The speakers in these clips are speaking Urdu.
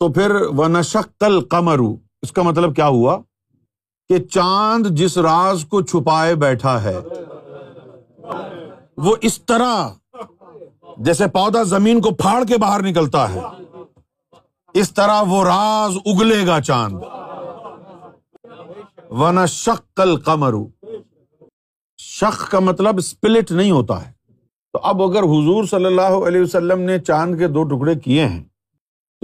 تو پھر وہ نشق کل قمرو اس کا مطلب کیا ہوا؟ کہ چاند جس راز کو چھپائے بیٹھا ہے، وہ اس طرح جیسے پودا زمین کو پھاڑ کے باہر نکلتا ہے، اس طرح وہ راز اگلے گا چاند۔ ون شکل کمرو شک کا مطلب اسپلٹ نہیں ہوتا ہے۔ تو اب اگر حضور صلی اللہ علیہ وسلم نے چاند کے دو ٹکڑے کیے ہیں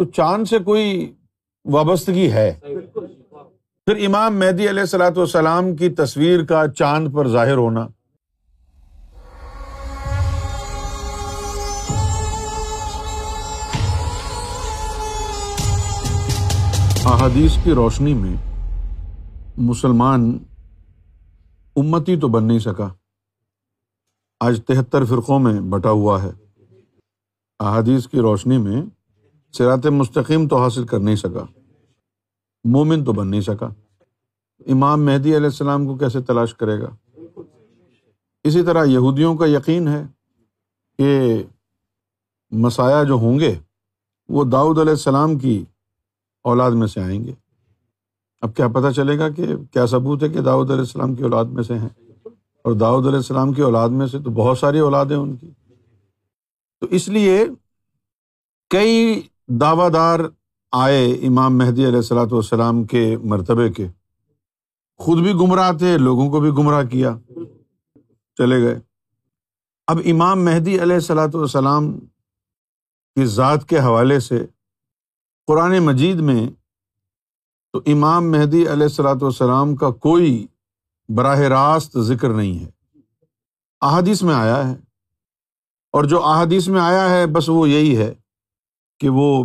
تو چاند سے کوئی وابستگی ہے؟ پھر امام مہدی علیہ السلاۃ والسلام کی تصویر کا چاند پر ظاہر ہونا۔ احادیث کی روشنی میں مسلمان امتی تو بن نہیں سکا۔ آج تہتر فرقوں میں بٹا ہوا ہے۔ احادیث کی روشنی میں سرات مستقیم تو حاصل کر نہیں سکا۔ مومن تو بن نہیں سکا۔ امام مہدی علیہ السلام کو کیسے تلاش کرے گا؟ اسی طرح یہودیوں کا یقین ہے کہ مسایہ جو ہوں گے، وہ داؤد علیہ السلام کی اولاد میں سے آئیں گے۔ اب کیا پتہ چلے گا کہ کیا ثبوت ہے کہ داؤد علیہ السلام کی اولاد میں سے ہیں۔ اور داؤد علیہ السلام کی اولاد میں سے تو بہت ساری اولاد ہیں ان کی۔ تو اس لیے کئی دعوی دار آئے امام مہدی علیہ السلاۃ والسلام کے مرتبے کے۔ خود بھی گمراہ تھے، لوگوں کو بھی گمراہ کیا۔ چلے گئے۔ اب امام مہدی علیہ السلاۃ والسلام کی ذات کے حوالے سے قرآن مجید میں تو امام مہدی علیہ السلاۃ والسلام کا کوئی براہ راست ذکر نہیں ہے۔ احادیث میں آیا ہے۔ اور جو احادیث میں آیا ہے، بس وہ یہی ہے۔ کہ وہ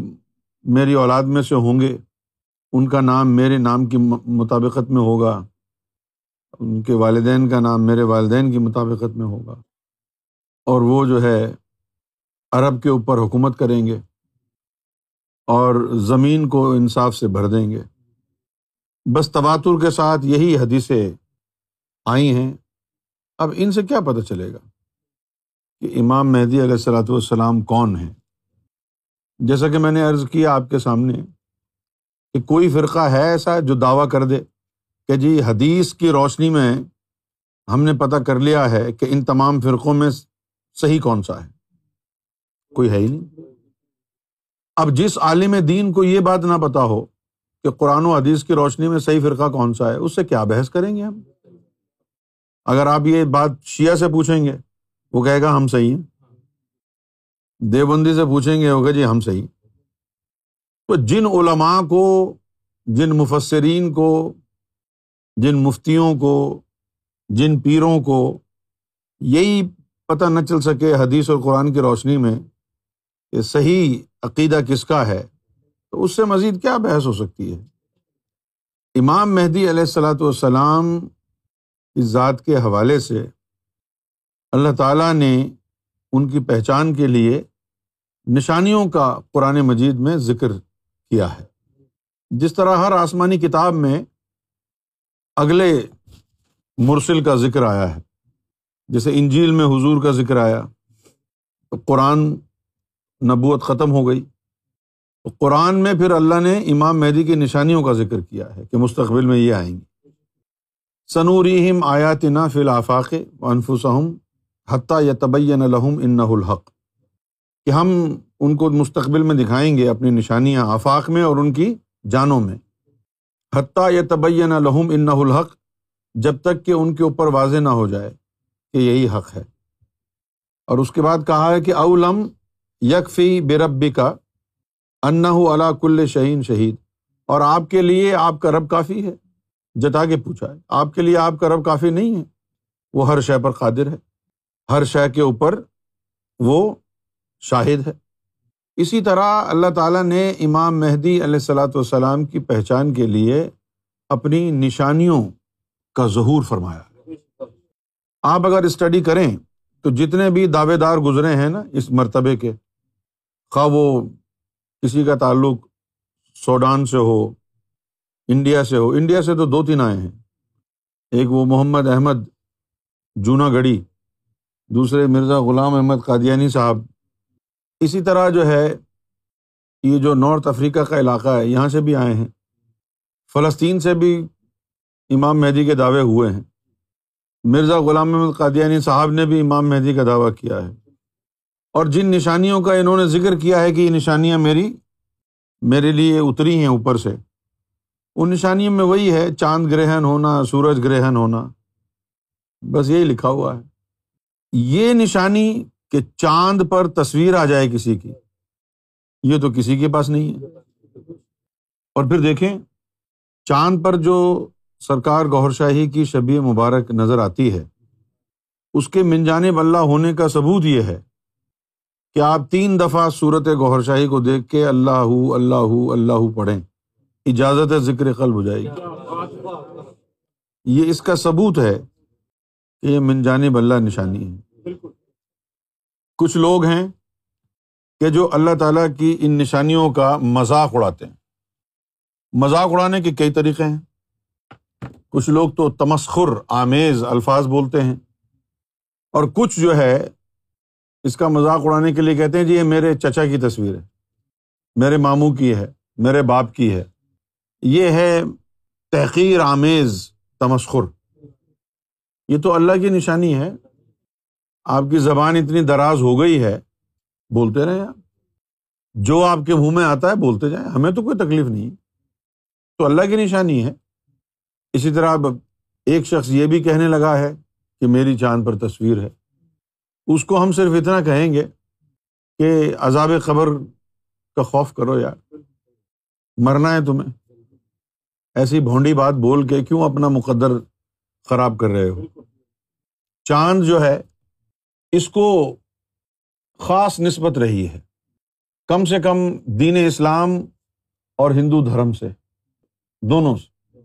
میری اولاد میں سے ہوں گے، ان کا نام میرے نام کی مطابقت میں ہوگا، ان کے والدین کا نام میرے والدین کی مطابقت میں ہوگا۔ اور وہ جو ہے، عرب کے اوپر حکومت کریں گے اور زمین کو انصاف سے بھر دیں گے۔ بس تواتر کے ساتھ یہی حدیثیں آئی ہیں۔ اب ان سے کیا پتہ چلے گا کہ امام مہدی علیہ السلاۃ والسلام کون ہیں؟ جیسا کہ میں نے عرض کیا آپ کے سامنے کہ کوئی فرقہ ہے ایسا جو دعویٰ کر دے کہ جی حدیث کی روشنی میں ہم نے پتہ کر لیا ہے کہ ان تمام فرقوں میں صحیح کون سا ہے؟ کوئی ہے ہی نہیں۔ اب جس عالم دین کو یہ بات نہ پتا ہو کہ قرآن و حدیث کی روشنی میں صحیح فرقہ کون سا ہے، اس سے کیا بحث کریں گے ہم؟ اگر آپ یہ بات شیعہ سے پوچھیں گے، وہ کہے گا ہم صحیح ہیں۔ دیوبندی سے پوچھیں گے، ہوگا جی ہم صحیح۔ تو جن علماء کو، جن مفسرین کو، جن مفتیوں کو، جن پیروں کو یہی پتہ نہ چل سکے حدیث اور قرآن کی روشنی میں کہ صحیح عقیدہ کس کا ہے، تو اس سے مزید کیا بحث ہو سکتی ہے؟ امام مہدی علیہ السلاۃ والسلام اس ذات کے حوالے سے اللہ تعالیٰ نے ان کی پہچان کے لیے نشانیوں کا قرآن مجید میں ذکر کیا ہے۔ جس طرح ہر آسمانی کتاب میں اگلے مرسل کا ذکر آیا ہے، جیسے انجیل میں حضور کا ذکر آیا، تو قرآن نبوت ختم ہو گئی۔ تو قرآن میں پھر اللہ نے امام مہدی کی نشانیوں کا ذکر کیا ہے کہ مستقبل میں یہ آئیں گی۔ سنوریم آیات نا فی الآفاق انفسم حتیٰ یا طبین الحم ان ہر شے کے اوپر وہ شاہد ہے۔ اسی طرح اللہ تعالیٰ نے امام مہدی علیہ السلاۃ والسلام کی پہچان کے لیے اپنی نشانیوں کا ظہور فرمایا۔ آپ اگر اسٹڈی کریں تو جتنے بھی دعوے دار گزرے ہیں نا اس مرتبے کے، خواہ وہ کسی کا تعلق سوڈان سے ہو، انڈیا سے ہو، انڈیا سے تو دو تین آئے ہیں۔ ایک وہ محمد احمد جونا گڑھی دوسرے مرزا غلام احمد قادیانی صاحب۔ اسی طرح جو ہے، یہ جو نارتھ افریقہ کا علاقہ ہے، یہاں سے بھی آئے ہیں۔ فلسطین سے بھی امام مہدی کے دعوے ہوئے ہیں۔ مرزا غلام محمد قادیانی صاحب نے بھی امام مہدی کا دعویٰ کیا ہے۔ اور جن نشانیوں کا انہوں نے ذکر کیا ہے کہ یہ نشانیاں میری، میرے لیے اتری ہیں اوپر سے، ان نشانیوں میں وہی ہے، چاند گرہن ہونا، سورج گرہن ہونا، بس یہی لکھا ہوا ہے۔ یہ نشانی کہ چاند پر تصویر آ جائے کسی کی، یہ تو کسی کے پاس نہیں ہے۔ اور پھر دیکھیں، چاند پر جو سرکار گور شاہی کی شبی مبارک نظر آتی ہے، اس کے من جانب اللہ ہونے کا ثبوت یہ ہے کہ آپ تین دفعہ صورت گوہر شاہی کو دیکھ کے اللہ اللہ اللہ پڑھیں، اجازت ذکر قلب ہو جائے گی۔ یہ اس کا ثبوت ہے کہ یہ من جانب اللہ نشانی ہے۔ کچھ لوگ ہیں کہ جو اللہ تعالیٰ کی ان نشانیوں کا مذاق اڑاتے ہیں۔ مذاق اڑانے کے کئی طریقے ہیں۔ کچھ لوگ تو تمسخر، آمیز الفاظ بولتے ہیں۔ اور کچھ جو ہے، اس کا مذاق اڑانے کے لیے کہتے ہیں جی یہ میرے چچا کی تصویر ہے، میرے ماموں کی ہے، میرے باپ کی ہے۔ یہ ہے تحقیر، آمیز، تمسخر۔ یہ تو اللہ کی نشانی ہے۔ آپ کی زبان اتنی دراز ہو گئی ہے، بولتے رہے آپ۔ جو آپ کے منہ میں آتا ہے، بولتے جائیں۔ ہمیں تو کوئی تکلیف نہیں۔ تو اللہ کی نشانی ہے۔ اسی طرح اب ایک شخص یہ بھی کہنے لگا ہے کہ میری چاند پر تصویر ہے۔ اس کو ہم صرف اتنا کہیں گے کہ عذاب خبر کا خوف کرو یار۔ مرنا ہے تمہیں۔ ایسی بھونڈی بات بول کے کیوں اپنا مقدر خراب کر رہے ہو؟ چاند جو ہے اس کو خاص نسبت رہی ہے۔ کم سے کم دین اسلام اور ہندو دھرم سے، دونوں سے۔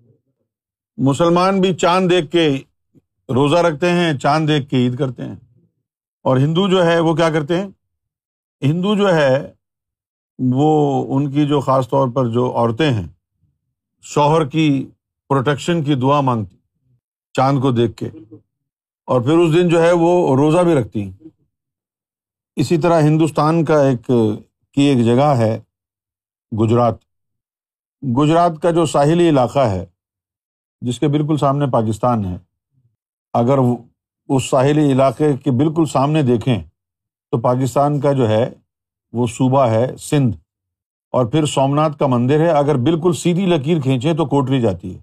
مسلمان بھی چاند دیکھ کے روزہ رکھتے ہیں، چاند دیکھ کے عید کرتے ہیں۔ اور ہندو جو ہے، وہ کیا کرتے ہیں؟ ہندو جو ہے، وہ ان کی جو خاص طور پر جو عورتیں ہیں، شوہر کی پروٹیکشن کی دعا مانگتی، چاند کو دیکھ کے۔ اور پھر اس دن جو ہے وہ روزہ بھی رکھتی ہیں۔ اسی طرح ہندوستان کا ایک کی ایک جگہ ہے گجرات۔ گجرات کا جو ساحلی علاقہ ہے، جس کے بالکل سامنے پاکستان ہے، اگر اس ساحلی علاقے کے بالکل سامنے دیکھیں تو پاکستان کا جو ہے وہ صوبہ ہے سندھ۔ اور پھر سومناتھ کا مندر ہے، اگر بالکل سیدھی لکیر کھینچیں تو کوٹری جاتی ہے۔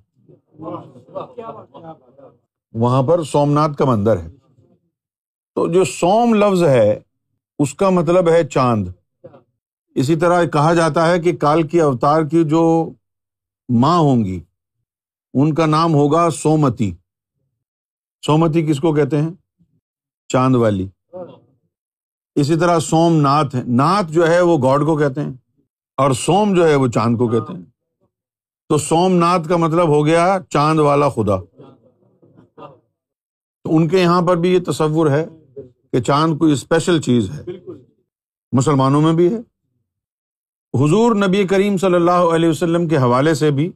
وہاں پر سومناتھ کا مندر ہے۔ تو جو سوم لفظ ہے، اس کا مطلب ہے چاند۔ اسی طرح کہا جاتا ہے کہ کال کی اوتار کی جو ماں ہوں گی، ان کا نام ہوگا سومتی۔ سومتی کس کو کہتے ہیں؟ چاند والی۔ اسی طرح سوم ناتھ ہے۔ ناتھ جو ہے، وہ گاڈ کو کہتے ہیں اور سوم جو ہے، وہ چاند کو کہتے ہیں۔ تو سوم ناتھ کا مطلب ہو گیا چاند والا خدا۔ تو ان کے یہاں پر بھی یہ تصور ہے کہ چاند کوئی اسپیشل چیز ہے۔ مسلمانوں میں بھی ہے۔ حضور نبی کریم صلی اللہ علیہ وسلم کے حوالے سے بھی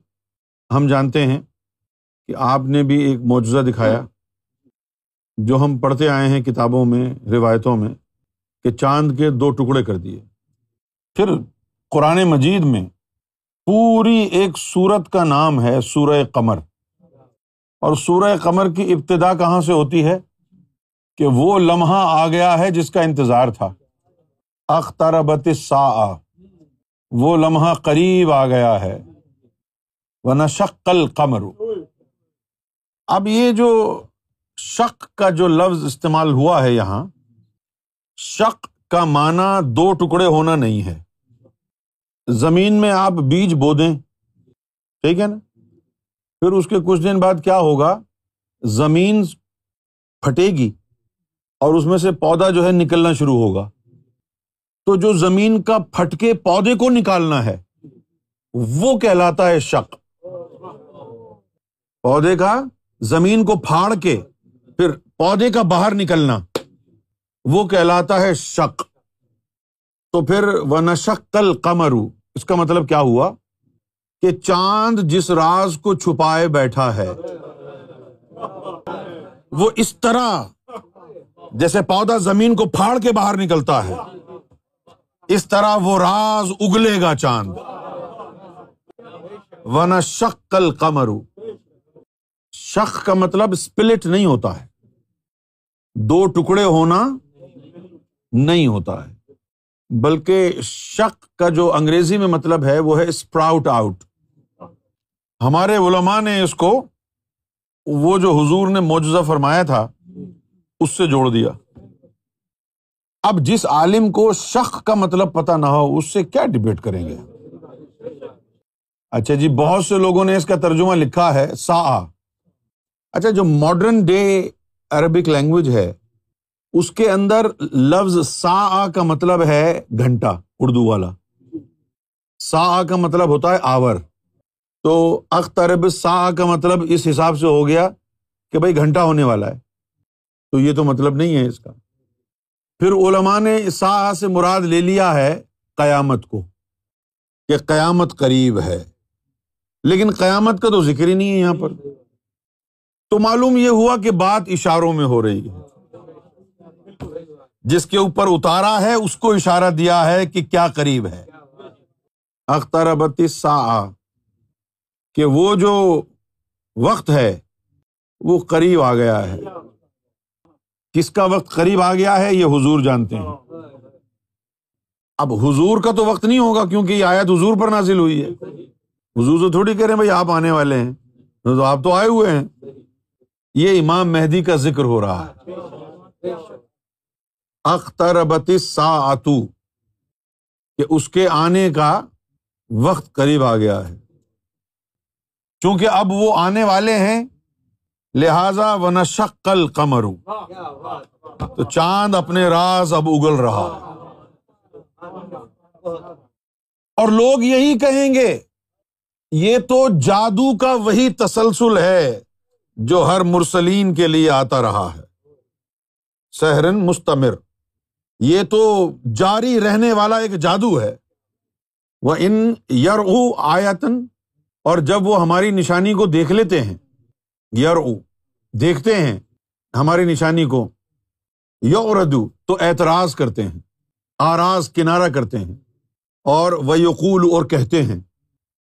ہم جانتے ہیں کہ آپ نے بھی ایک معجزہ دکھایا جو ہم پڑھتے آئے ہیں کتابوں میں روایتوں میں کہ چاند کے دو ٹکڑے کر دیے۔ پھر قرآن مجید میں پوری ایک سورت کا نام ہے سورہ قمر۔ اور سورہ قمر کی ابتدا کہاں سے ہوتی ہے؟ کہ وہ لمحہ آ گیا ہے جس کا انتظار تھا۔ اختربت سا وہ لمحہ قریب آ گیا ہے۔ وہ نشقل قمر اب یہ جو شک کا جو لفظ استعمال ہوا ہے یہاں شک کا معنی دو ٹکڑے ہونا نہیں ہے۔ زمین میں آپ بیج بو دیں ٹھیک ہے نا؟ پھر اس کے کچھ دن بعد کیا ہوگا؟ زمین پھٹے گی اور اس میں سے پودا جو ہے نکلنا شروع ہوگا۔ تو جو زمین کا پھٹ کے پودے کو نکالنا ہے، وہ کہلاتا ہے شک پودے کا، زمین کو پھاڑ کے پھر پودے کا باہر نکلنا، وہ کہلاتا ہے شک تو پھر وہ نشک کل کمرو اس کا مطلب کیا ہوا؟ کہ چاند جس راز کو چھپائے بیٹھا ہے، وہ اس طرح جیسے پودا زمین کو پھاڑ کے باہر نکلتا ہے، اس طرح وہ راز اگلے گا چاند۔ ون شکل کمرو شک کا مطلب اسپلٹ نہیں ہوتا ہے۔ دو ٹکڑے ہونا نہیں ہوتا ہے۔ بلکہ شک کا جو انگریزی میں مطلب ہے، وہ ہے اسپراؤٹ آؤٹ۔ ہمارے علماء نے اس کو وہ جو حضور نے موجودہ فرمایا تھا، اس سے جوڑ دیا۔ اب جس عالم کو شک کا مطلب پتا نہ ہو، اس سے کیا ڈبیٹ کریں گے؟ اچھا جی بہت سے لوگوں نے اس کا ترجمہ لکھا ہے سا اچھا جو ماڈرن ڈے عربک لینگویج ہے، اس کے اندر لفظ سا کا مطلب ہے گھنٹا اردو والا۔ سا کا مطلب ہوتا ہے آور تو اخترب سا کا مطلب اس حساب سے ہو گیا کہ بھائی گھنٹہ ہونے والا ہے۔ تو یہ تو مطلب نہیں ہے اس کا۔ پھر علماء نے سا سے مراد لے لیا ہے قیامت کو کہ قیامت قریب ہے۔ لیکن قیامت کا تو ذکر ہی نہیں ہے یہاں پر۔ تو معلوم یہ ہوا کہ بات اشاروں میں ہو رہی ہے۔ جس کے اوپر اتارا ہے، اس کو اشارہ دیا ہے کہ کیا قریب ہے۔ اختر سا کہ وہ جو وقت ہے، وہ قریب آ گیا ہے۔ کس کا وقت قریب آ گیا ہے، یہ حضور جانتے ہیں۔ اب حضور کا تو وقت نہیں ہوگا کیونکہ یہ آیت حضور پر نازل ہوئی ہے۔ حضور تو تھوڑی کہہ رہے ہیں، بھائی، آپ آنے والے ہیں۔ تو آپ تو آئے ہوئے ہیں۔ یہ امام مہدی کا ذکر ہو رہا ہے۔ اختر سا آتو کہ اس کے آنے کا وقت قریب آ گیا ہے۔ چونکہ اب وہ آنے والے ہیں، لہذا و نشکل کمر تو چاند اپنے راز اب اگل رہا۔ اور لوگ یہی کہیں گے، یہ تو جادو کا وہی تسلسل ہے جو ہر مرسلین کے لیے آتا رہا ہے۔ سہرن مستمر۔ یہ تو جاری رہنے والا ایک جادو ہے۔ وہ ان یار آیتن اور جب وہ ہماری نشانی کو دیکھ لیتے ہیں یار دیکھتے ہیں ہماری نشانی کو یوردو تو اعتراض کرتے ہیں آراز کنارہ کرتے ہیں اور وہ یقول اور کہتے ہیں،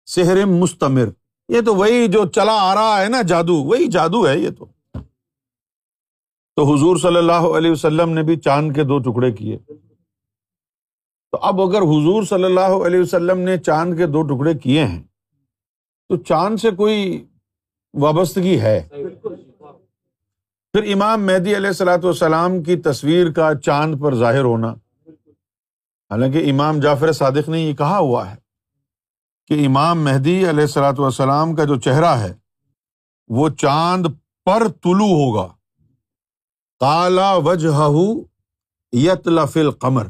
سحر مستمر، یہ تو وہی جو چلا آ رہا ہے نا، جادو، وہی جادو ہے یہ تو۔ تو حضور صلی اللہ علیہ وسلم نے بھی چاند کے دو ٹکڑے کیے۔ تو اب اگر حضور صلی اللہ علیہ وسلم نے چاند کے دو ٹکڑے کیے ہیں تو چاند سے کوئی وابستگی ہے؟ پھر امام مہدی علیہ السلاۃ والسلام کی تصویر کا چاند پر ظاہر ہونا۔ حالانکہ امام جعفر صادق نے یہ کہا ہوا ہے کہ امام مہدی علیہ السلاۃ والسلام کا جو چہرہ ہے، وہ چاند پر طلوع ہوگا۔ کالا وجہ یت لفل قمر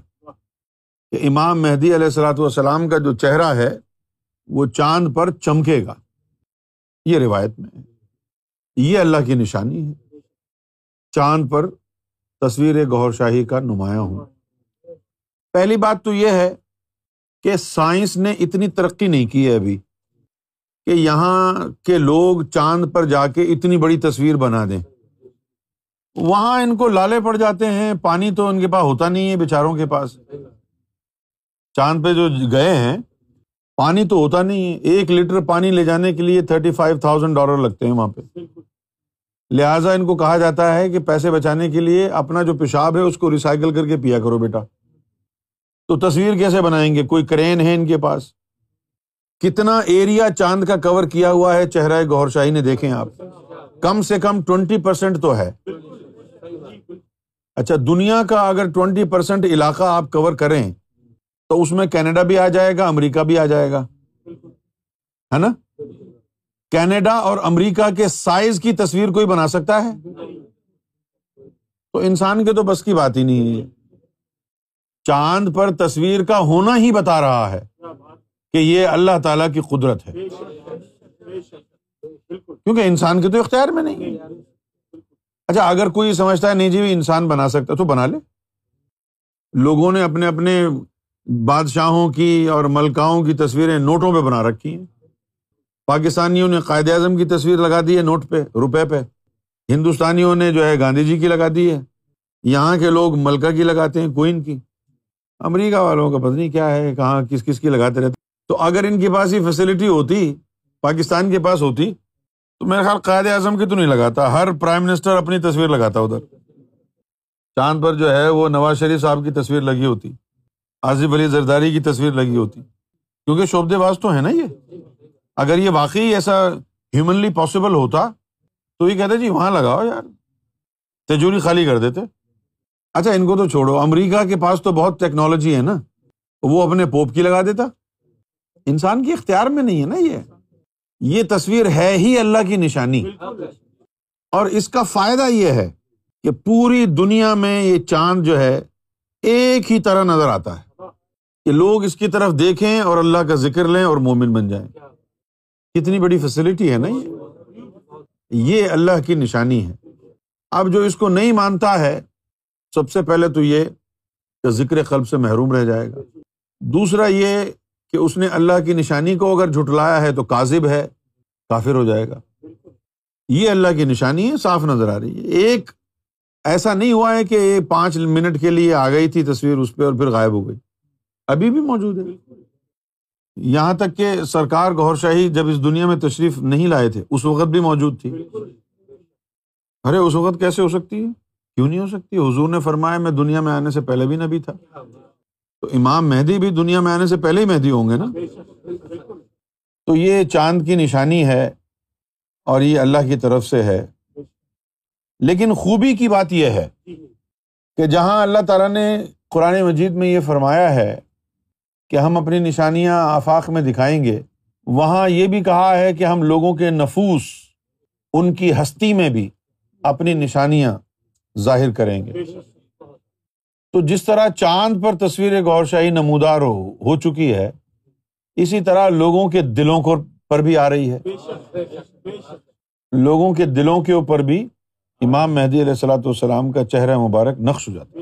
کہ امام مہدی علیہ السلاۃ والسلام کا جو چہرہ ہے وہ چاند پر چمکے گا۔ یہ روایت میں ہے۔ یہ اللہ کی نشانی ہے۔ چاند پر تصویر گور شاہی کا نمایاں ہوں۔ پہلی بات تو یہ ہے کہ سائنس نے اتنی ترقی نہیں کی ہے ابھی کہ یہاں کے لوگ چاند پر جا کے اتنی بڑی تصویر بنا دیں۔ وہاں ان کو لالے پڑ جاتے ہیں، پانی تو ان کے پاس ہوتا نہیں ہے بےچاروں کے پاس۔ چاند پہ جو گئے ہیں پانی تو ہوتا نہیں ہے۔ ایک لیٹر پانی لے جانے کے لیے تھرٹی فائیو تھاؤزینڈ ڈالر لگتے ہیں وہاں پہ۔ لہٰذا ان کو کہا جاتا ہے کہ پیسے بچانے کے لیے اپنا جو پیشاب ہے اس کو ریسائکل کر کے پیا کرو بیٹا۔ تو تصویر کیسے بنائیں گے؟ کوئی کرین ہے ان کے پاس؟ کتنا ایریا چاند کا کور کیا ہوا ہے؟ چہرہ گور شاہی نے دیکھیں آپ۔ کم سے کم ٹوینٹی پرسینٹ تو ہے۔ اچھا دنیا کا اگر ٹوینٹی پرسینٹ علاقہ آپ کور کریں تو اس میں کینیڈا بھی آ جائے گا، امریکہ بھی آ جائے گا۔ ہے نا؟ کینیڈا اور امریکہ کے سائز کی تصویر کوئی بنا سکتا ہے؟ تو انسان کے تو بس کی بات ہی نہیں ہے۔ چاند پر تصویر کا ہونا ہی بتا رہا ہے کہ یہ اللہ تعالی کی قدرت ہے۔ کیونکہ انسان کے تو اختیار میں نہیں۔ اچھا اگر کوئی سمجھتا ہے، نہیں جی انسان بنا سکتا تو بنا لے۔ لوگوں نے اپنے اپنے بادشاہوں کی اور ملکاؤں کی تصویریں نوٹوں پہ بنا رکھی ہیں۔ پاکستانیوں نے قائد اعظم کی تصویر لگا دی ہے نوٹ پہ، روپے پہ۔ ہندوستانیوں نے جو ہے گاندھی جی کی لگا دی ہے۔ یہاں کے لوگ ملکہ کی لگاتے ہیں کوئن کی۔ امریکہ والوں کا پتہ نہیں کیا ہے، کہاں کس کس کی لگاتے رہتے۔ تو اگر ان کے پاس یہ فیسلٹی ہوتی، پاکستان کے پاس ہوتی، تو میرے خیال قائد اعظم کی تو نہیں لگاتا۔ ہر پرائم منسٹر اپنی تصویر لگاتا ادھر۔ چاند پر جو ہے وہ نواز شریف صاحب کی تصویر لگی ہوتی۔ آصف علی زرداری کی تصویر لگی ہوتی۔ کیونکہ شعبے باز تو ہے نا یہ۔ اگر یہ واقعی ایسا ہیومنلی پاسبل ہوتا، تو یہ کہتے جی وہاں لگاؤ یار۔ تجوری خالی کر دیتے۔ اچھا ان کو تو چھوڑو۔ امریکہ کے پاس تو بہت ٹیکنالوجی ہے نا۔ وہ اپنے پوپ کی لگا دیتا۔ انسان کے اختیار میں نہیں ہے نا یہ۔ یہ تصویر ہے ہی اللہ کی نشانی۔ اور اس کا فائدہ یہ ہے کہ پوری دنیا میں یہ چاند جو ہے، ایک ہی طرح نظر آتا ہے۔ کہ لوگ اس کی طرف دیکھیں اور اللہ کا ذکر لیں اور مومن بن جائیں۔ کتنی بڑی فیسلٹی ہے نا یہ۔ اللہ کی نشانی ہے۔ اب جو اس کو نہیں مانتا ہے، سب سے پہلے تو یہ کہ ذکر قلب سے محروم رہ جائے گا۔ دوسرا یہ کہ اس نے اللہ کی نشانی کو اگر جھٹلایا ہے تو کاذب ہے، کافر ہو جائے گا۔ یہ اللہ کی نشانی ہے، صاف نظر آ رہی ہے۔ ایک ایسا نہیں ہوا ہے کہ پانچ منٹ کے لیے آ گئی تھی تصویر اس پہ اور پھر غائب ہو گئی۔ ابھی بھی موجود ہے۔ یہاں تک کہ سرکار گور شاہی جب اس دنیا میں تشریف نہیں لائے تھے، اس وقت بھی موجود تھی۔ ارے، اس وقت کیسے ہو سکتی ہے؟ کیوں نہیں ہو سکتی؟ حضور نے فرمایا، میں دنیا میں آنے سے پہلے بھی نبی تھا۔ تو امام مہدی بھی دنیا میں آنے سے پہلے ہی مہدی ہوں گے نا؟ تو یہ چاند کی نشانی ہے اور یہ اللہ کی طرف سے ہے۔ لیکن خوبی کی بات یہ ہے کہ جہاں اللہ تعالیٰ نے قرآن مجید میں یہ فرمایا ہے کہ ہم اپنی نشانیاں آفاق میں دکھائیں گے۔ وہاں یہ بھی کہا ہے کہ ہم لوگوں کے نفوس، ان کی ہستی میں بھی اپنی نشانیاں ظاہر کریں گے۔ تو جس طرح چاند پر تصویر غور شاہی نمودار ہو ہو چکی ہے، اسی طرح لوگوں کے دلوں کو پر بھی آ رہی ہے۔ لوگوں کے دلوں کے اوپر بھی امام مہدی علیہ السلاۃ والسلام کا چہرہ مبارک نقش ہو جاتا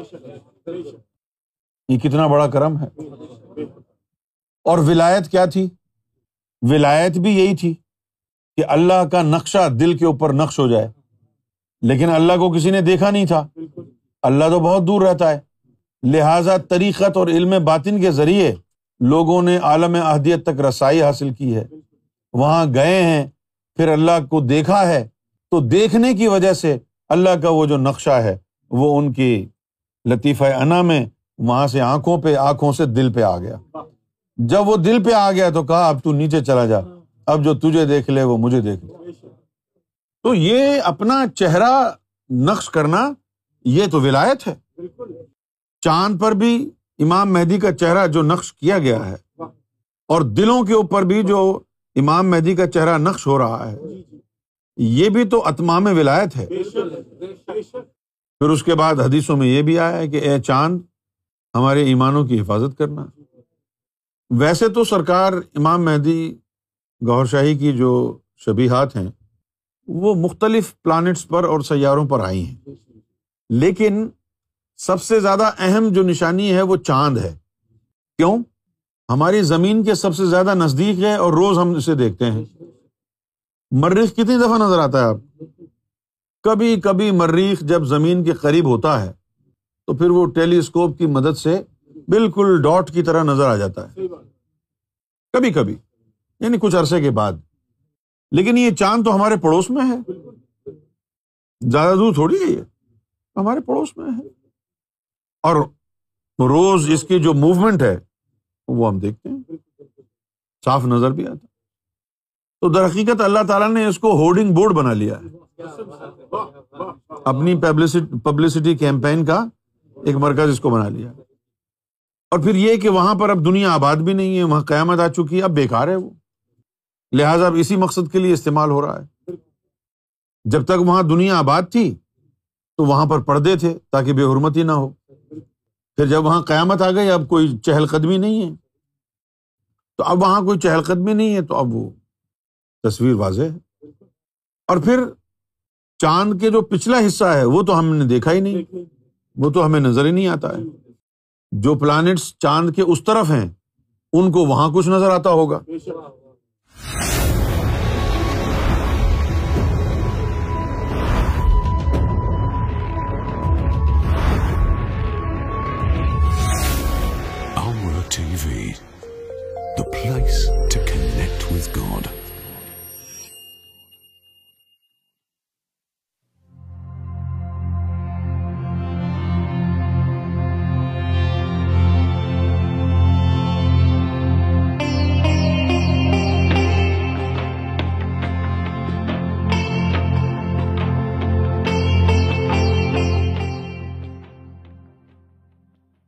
یہ کتنا بڑا کرم ہے۔ اور ولایت کیا تھی؟ ولایت بھی یہی تھی کہ اللہ کا نقشہ دل کے اوپر نقش ہو جائے۔ لیکن اللہ کو کسی نے دیکھا نہیں تھا۔ اللہ تو بہت دور رہتا ہے۔ لہذا طریقت اور علم باطن کے ذریعے لوگوں نے عالم اہدیت تک رسائی حاصل کی ہے۔ وہاں گئے ہیں پھر اللہ کو دیکھا ہے۔ تو دیکھنے کی وجہ سے اللہ کا وہ جو نقشہ ہے وہ ان کی لطیفہ انا میں وہاں سے آنکھوں پہ آنکھوں سے دل پہ آ گیا۔ جب وہ دل پہ آ گیا تو کہا اب تو نیچے چلا جا۔ اب جو تجھے دیکھ لے وہ مجھے دیکھ لے۔ تو یہ اپنا چہرہ نقش کرنا یہ تو ولایت ہے۔ چاند پر بھی امام مہدی کا چہرہ جو نقش کیا گیا ہے اور دلوں کے اوپر بھی جو امام مہدی کا چہرہ نقش ہو رہا ہے یہ بھی تو اتمام ولایت ہے۔ پھر اس کے بعد حدیثوں میں یہ بھی آیا ہے کہ اے چاند ہمارے ایمانوں کی حفاظت کرنا۔ ویسے تو سرکار امام مہدی گور شاہی کی جو شبیہات ہیں، وہ مختلف پلانٹس پر اور سیاروں پر آئی ہیں۔ لیکن سب سے زیادہ اہم جو نشانی ہے، وہ چاند ہے۔ کیوں؟ ہماری زمین کے سب سے زیادہ نزدیک ہے اور روز ہم اسے دیکھتے ہیں۔ مریخ کتنی دفعہ نظر آتا ہے آپ؟ کبھی کبھی مریخ جب زمین کے قریب ہوتا ہے، تو پھر وہ ٹیلیسکوپ کی مدد سے بالکل ڈاٹ کی طرح نظر آ جاتا ہے۔ کبھی کبھی یعنی کچھ عرصے کے بعد۔ لیکن یہ چاند تو ہمارے پڑوس میں ہے۔ زیادہ دور تھوڑی ہے یہ۔ ہمارے پڑوس میں ہے۔ اور روز اس کی جو موومنٹ ہے وہ ہم دیکھتے ہیں۔ صاف نظر بھی آتا۔ تو در حقیقت اللہ تعالیٰ نے اس کو ہوڈنگ بورڈ بنا لیا ہے۔ اپنی پبلسٹی کیمپین کا ایک مرکز اس کو بنا لیا اور پھر یہ کہ وہاں پر اب دنیا آباد بھی نہیں ہے، وہاں قیامت آ چکی ہے، اب بیکار ہے وہ۔ لہٰذا اب اسی مقصد کے لیے استعمال ہو رہا ہے۔ جب تک وہاں دنیا آباد تھی، تو وہاں پر پردے تھے تاکہ بے حرمتی نہ ہو۔ پھر جب وہاں قیامت آ گئی، اب کوئی چہل قدمی نہیں ہے۔ تو اب وہاں کوئی چہل قدمی نہیں ہے، تو اب وہ تصویر واضح ہے۔ اور پھر چاند کے جو پچھلا حصہ ہے، وہ تو ہم نے دیکھا ہی نہیں۔ وہ تو ہمیں نظر ہی نہیں آتا ہے۔ جو پلانٹس چاند کے اس طرف ہیں ان کو وہاں کچھ نظر آتا ہوگا۔